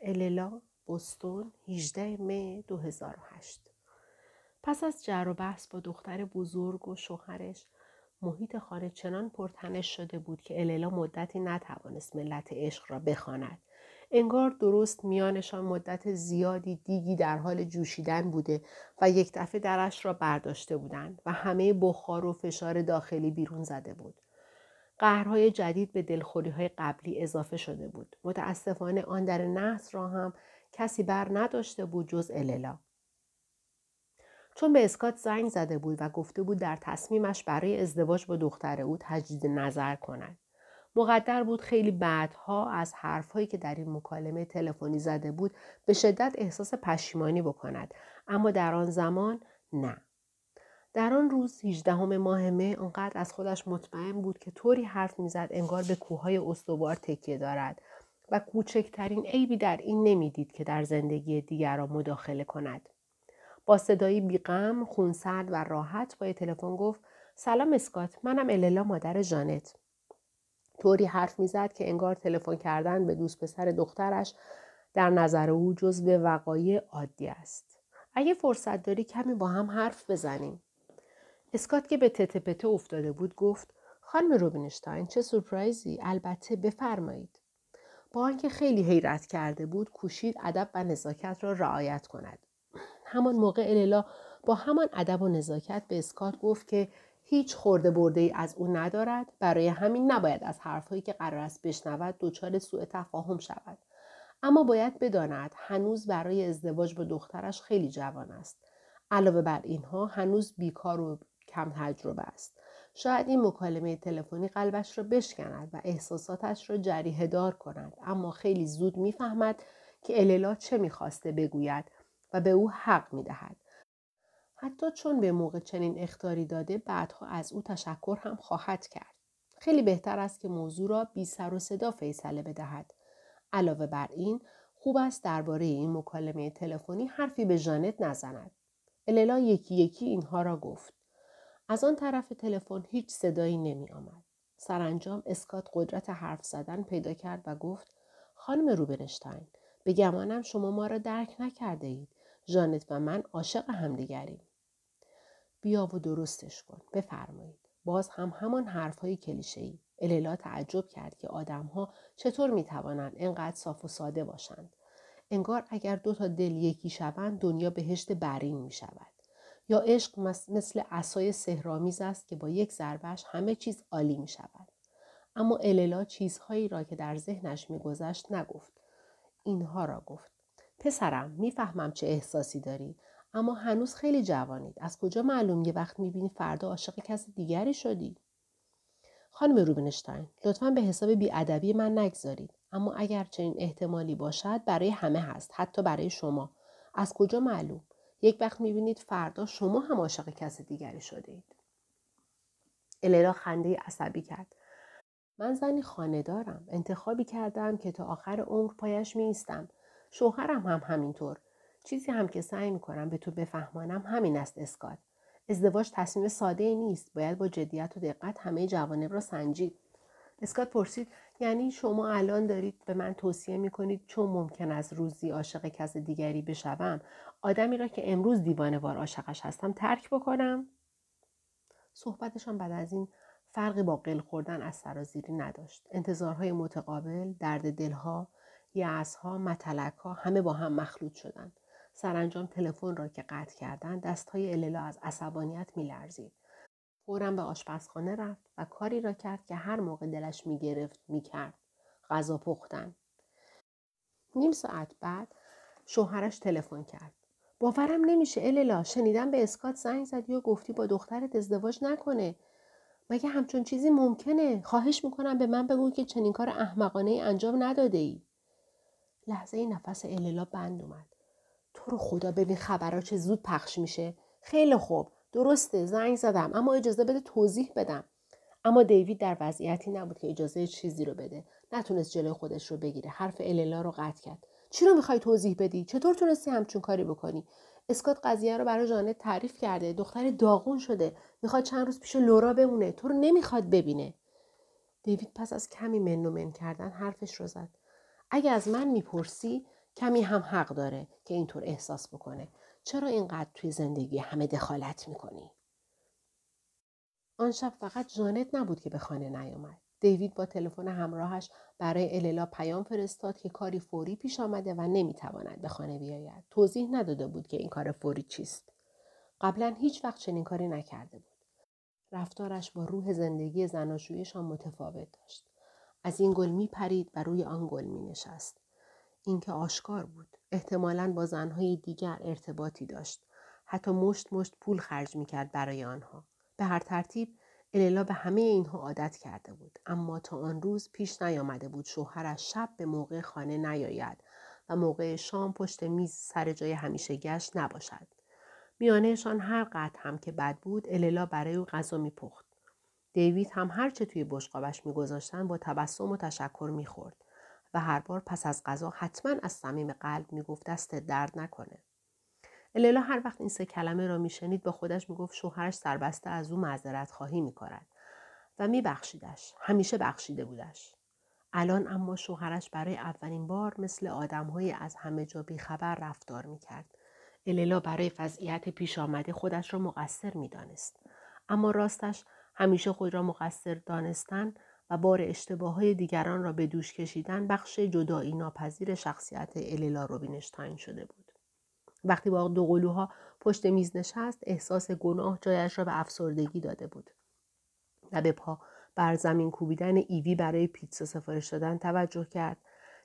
اللا بوستون 18 می 2008 پس از جر و بحث با دختر بزرگ و شوهرش محیط خانه چنان پرتنش شده بود که اللا مدتی نتوانست ملت عشق را بخواند انگار درست میانشان مدت زیادی دیگی در حال جوشیدن بوده و یک دفعه درش را برداشته بودند و همه بخار و فشار داخلی بیرون زده بود. قهرهای جدید به دلخوری های قبلی اضافه شده بود. متاسفانه آن در نحس را هم کسی بر نداشته بود جز اللا. چون به اسکات زنگ زده بود و گفته بود در تصمیمش برای ازدواج با دختر او تجدید نظر کند. مقدر بود خیلی بعدها از حرفهایی که در این مکالمه تلفنی زده بود به شدت احساس پشیمانی بکند اما در آن زمان نه در آن روز 18 ماه مه آنقدر از خودش مطمئن بود که طوری حرف می‌زد انگار به کوههای استوار تکیه دارد و کوچکترین عیبی در این نمی‌دید که در زندگی دیگران مداخله کند با صدایی بیغم خونسرد و راحت با تلفن گفت سلام اسکات منم اللا مادر جانت طوری حرف می‌زد که انگار تلفن کردن به دوست پسر دخترش در نظر او جزو وقایع عادی است. اگه فرصت داری کمی با هم حرف بزنیم. اسکات که به تته پته افتاده بود گفت خانم روبینشتاین چه سورپرایزی البته بفرمایید. با آنکه خیلی حیرت کرده بود کوشید ادب و نزاکت را رعایت کند. همان موقع اللا با همان ادب و نزاکت به اسکات گفت که هیچ خورده برده ای از او ندارد برای همین نباید از حرفهایی که قرار است بشنود دچار سوء تفاهم شود اما باید بداند هنوز برای ازدواج با دخترش خیلی جوان است علاوه بر اینها هنوز بیکار و کم تجربه است شاید این مکالمه تلفنی قلبش را بشکند و احساساتش را جریه دار کند اما خیلی زود می‌فهمد که اللا چه می‌خواسته بگوید و به او حق می‌دهد حتی چون به موقع چنین اختاری داده بعدها از او تشکر هم خواهد کرد. خیلی بهتر است که موضوع را بی سر و صدا فیصله بدهد. علاوه بر این خوب است درباره این مکالمه تلفنی حرفی به ژانت نزند. اللا یکی یکی اینها را گفت. از آن طرف تلفن هیچ صدایی نمی آمد. سرانجام اسکات قدرت حرف زدن پیدا کرد و گفت خانم روبنشتاین به گمانم شما ما را درک نکرده اید. ژانت و من عاشق همدیگریم. بیا و درستش کن بفرمایید باز هم همان حرفهای کلیشه ای اللا تعجب کرد که آدمها چطور می‌توانند انقدر صاف و ساده باشند انگار اگر دو تا دل یکی شوند دنیا بهشت برین می شود. یا عشق مثل اسای سهرامیز است که با یک ضربش همه چیز عالی می شود. اما اللا چیزهایی را که در ذهنش میگذشت نگفت. اینها را گفت. پسرم می‌فهمم چه احساسی داری اما هنوز خیلی جوانید از کجا معلوم یه وقت می‌بینی فردا عاشق کس دیگری شدی خانم روبنشتاین لطفا به حساب بیادبی من نگذارید اما اگر چنین احتمالی باشد برای همه هست حتی برای شما از کجا معلوم یک وقت می‌بینید فردا شما هم عاشق کس دیگری شده اید اللا خنده عصبی کرد. من زنی خانه دارم انتخابی کردم که تا آخر عمر پایش میستم شوهرم هم همینطور. چیزی هم که سعی می‌کنم به تو بفهمانم همین است اسکات. ازدواج تصمیم ساده نیست. باید با جدیت و دقت همه جوانب را سنجید. اسکات پرسید یعنی شما الان دارید به من توصیه می‌کنید چون ممکن است روزی عاشق کس دیگری بشوم؟ آدمی را که امروز دیوانه وار عاشقش هستم ترک بکنم. صحبتشان بعد از این فرقی با قل خوردن از سرازیری نداشت. انتظارهای متقابل درد دلها یأسها متلکها همه با هم مخلوط شدند. سرانجام تلفن را که قطع کردن دستهای اللا از عصبانیت میلرزید. فورا به آشپزخانه رفت و کاری را کرد که هر موقع دلش می‌گرفت می‌کرد. غذا پختن. نیم ساعت بعد شوهرش تلفن کرد. باورم نمیشه اللا شنیدم به اسکات زنگ زدی و گفتی با دخترت ازدواج نکنه. مگه همچون چیزی ممکنه؟ خواهش می‌کنم به من بگو که چنین کار احمقانه ای انجام نداده ای لحظه ای نفس اللا بند اومد. تو رو خدا ببین خبرها چه زود پخش میشه. خیلی خوب. درسته. زنگ زدم. اما اجازه بده توضیح بدم. اما دیوید در وضعیتی نبود که اجازه چیزی رو بده. نتونست جلوی خودش رو بگیره. حرف اللا رو قطع کرد. چی رو می‌خوای توضیح بدی؟ چطور تونستی همچون کاری بکنی؟ اسکات قضیه رو برای جانت تعریف کرده دختر داغون شده می‌خواد چند روز پیش لورا بمونه تو رو نمی‌خواد ببینه. دیوید پس از کمی من کردن حرفش رو زد. اگه از من می‌پرسی کمی هم حق داره که اینطور احساس بکنه. چرا اینقدر توی زندگی همه دخالت می‌کنی؟ آن شب فقط جانت نبود که به خانه نیامد. دیوید با تلفن همراهش برای اللا پیام فرستاد که کاری فوری پیش آمده و نمی‌تواند به خانه بیاید توضیح نداده بود که این کار فوری چیست قبلا هیچ وقت چنین کاری نکرده بود رفتارش با روح زندگی زناشویشان متفاوت داشت از این گل می پرید و روی آن گل می نشست. اینکه آشکار بود. احتمالا با زنهای دیگر ارتباطی داشت. حتی مشت مشت پول خرج می کرد برای آنها. به هر ترتیب اللا به همه اینها عادت کرده بود. اما تا آن روز پیش نیامده بود شوهرش شب به موقع خانه نیاید و موقع شام پشت میز سر جای همیشه گشت نباشد. میانهشان هر قطع هم که بد بود اللا برای او غذا میپخت. دیوید هم هرچه توی بشقابش میگذاشتن با تبسم و تشکر می‌خورد و هر بار پس از غذا حتما از صمیم قلب می‌گفت دست درد نکنه. الیلا هر وقت این سه کلمه را میشنید با خودش می‌گفت شوهرش سربسته از او معذرت خواهی می‌کند و میبخشیدش. همیشه بخشیده بودش. الان اما شوهرش برای اولین بار مثل آدمهای از همه جا بیخبر رفتار می‌کرد. الیلا برای وضعیت پیش آمده خودش را مقصر می‌دانست. اما راستش همیشه خود را مقصر دانستن و بار اشتباه های دیگران را به دوش کشیدن بخش جدایی ناپذیر شخصیت الیلا روبینشتاین شده بود. وقتی با دو قلوها پشت میز نشست احساس گناه جایش را به افسردگی داده بود و به پا بر زمین کوبیدن ایوی برای پیتزا سفارش دادن توجه کرد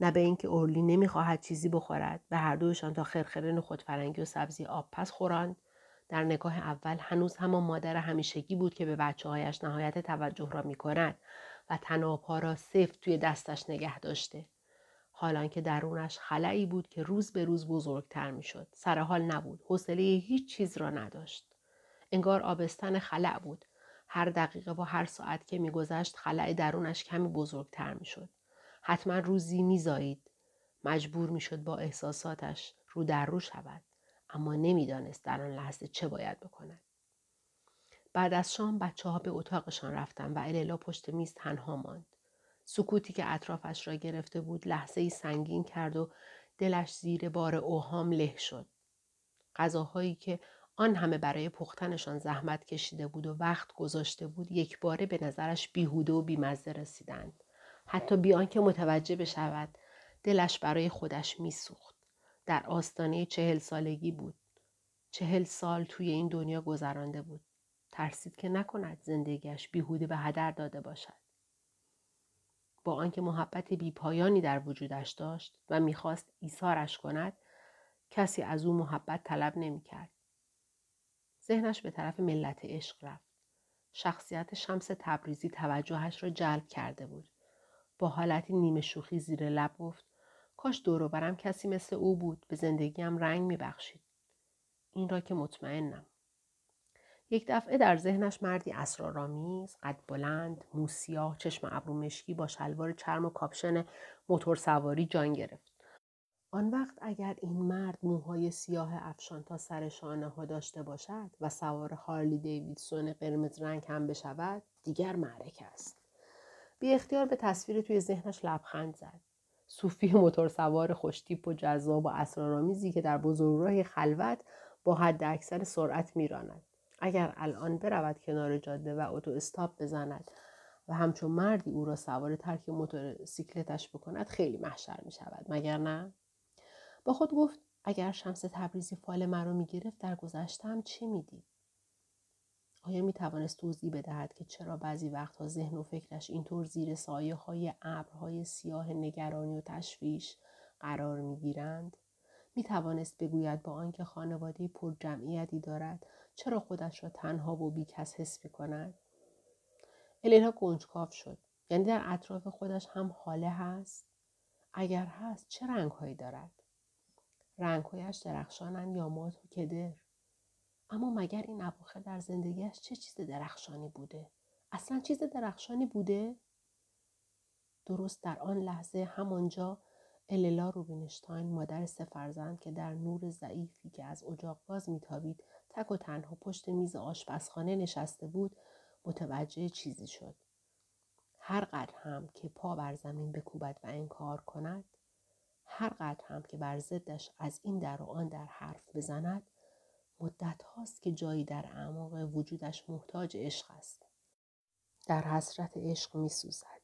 نه به اینکه اورلی نمی‌خواهد چیزی بخورد به هر دوشان تا خرخره نخود فرنگی و سبزی آب پس خوراند در نگاه اول هنوز همان مادر همیشگی بود که به بچه هایش نهایت توجه را می کند و تنابها را سفت توی دستش نگه داشته. حالان که درونش خلایی بود که روز به روز بزرگتر می شد. سر حال نبود. حوصله هیچ چیز را نداشت. انگار آبستن خلع بود. هر دقیقه و هر ساعت که میگذشت خلع درونش کمی بزرگتر می شد. حتما روزی میزایید. مجبور می شد با احساساتش رو در رو شود. اما نمی‌دانست در آن لحظه چه باید بکند. بعد از شام بچه ها به اتاقشان رفتن و اللا پشت میز تنها ماند. سکوتی که اطرافش را گرفته بود لحظه ای سنگین کرد و دلش زیر بار اوهام له شد. غذاهایی که آن همه برای پختنشان زحمت کشیده بود و وقت گذاشته بود یک باره به نظرش بیهوده و بیمزه رسیدند. حتی بیان که متوجه بشود دلش برای خودش میسوخت. در آستانه چهل سالگی بود. چهل سال توی این دنیا گذرانده بود. ترسید که نکند زندگیش بیهوده به هدر داده باشد. با آنکه محبت بیپایانی در وجودش داشت و می‌خواست ایثارش کند کسی از او محبت طلب نمی‌کرد. ذهنش به طرف ملت عشق رفت. شخصیت شمس تبریزی توجهش را جلب کرده بود. با حالتی نیمه شوخی زیر لب گفت کاش دوروبرم کسی مثل او بود به زندگیم رنگ میبخشید. این را که مطمئنم. یک دفعه در ذهنش مردی اسرارآمیز قد بلند موسیاه چشم ابرو مشکی با شلوار چرم و کاپشن موتور سواری جان گرفت. آن وقت اگر این مرد موهای سیاه افشان تا سر شانه ها داشته باشد و سوار هارلی دیویدسون قرمز رنگ هم بشود دیگر معرکه است. بی اختیار به تصویر توی ذهنش لبخند زد. صوفی موتور سوار خوشتیپ و جذاب و اسرارآمیزی که در بزرگراه خلوت با حد اکثر سرعت میراند. اگر الان برود کنار جاده و اتو استاپ بزند و همچون مردی او را سوار ترک موتورسیکلتش بکند خیلی محشر می شود مگر نه با خود گفت اگر شمس تبریزی فال مرا می گرفت در گذشتم چی می‌دید آیا می توانست توضیح بدهد که چرا بعضی وقتها ذهن و فکرش اینطور زیر سایه های ابرهای سیاه نگرانی و تشویش قرار می گیرند؟ می توانست بگوید با آنکه خانواده پر جمعیتی دارد چرا خودش را تنها و بیکس حس می کند؟ الینا گنجکاف شد. یعنی در اطراف خودش هم حاله هست؟ اگر هست چه رنگهایی دارد؟ رنگهایش درخشانند یا مات و کدر؟ اما مگر این اواخر در زندگیش چه چیز درخشانی بوده؟ اصلا چیز درخشانی بوده؟ درست در آن لحظه همانجا اللا روبینشتاین مادر سه فرزند که در نور ضعیفی که از اجاق باز میتابید تک و تنها پشت میز آشپزخانه نشسته بود متوجه چیزی شد هر قدر هم که پا بر زمین بکوبد و انکار کند هر قدر هم که بر ضدش از این در و آن در حرف بزند مدت هاست که جایی در اعماق وجودش محتاج عشق است. در حسرت عشق می سوزد.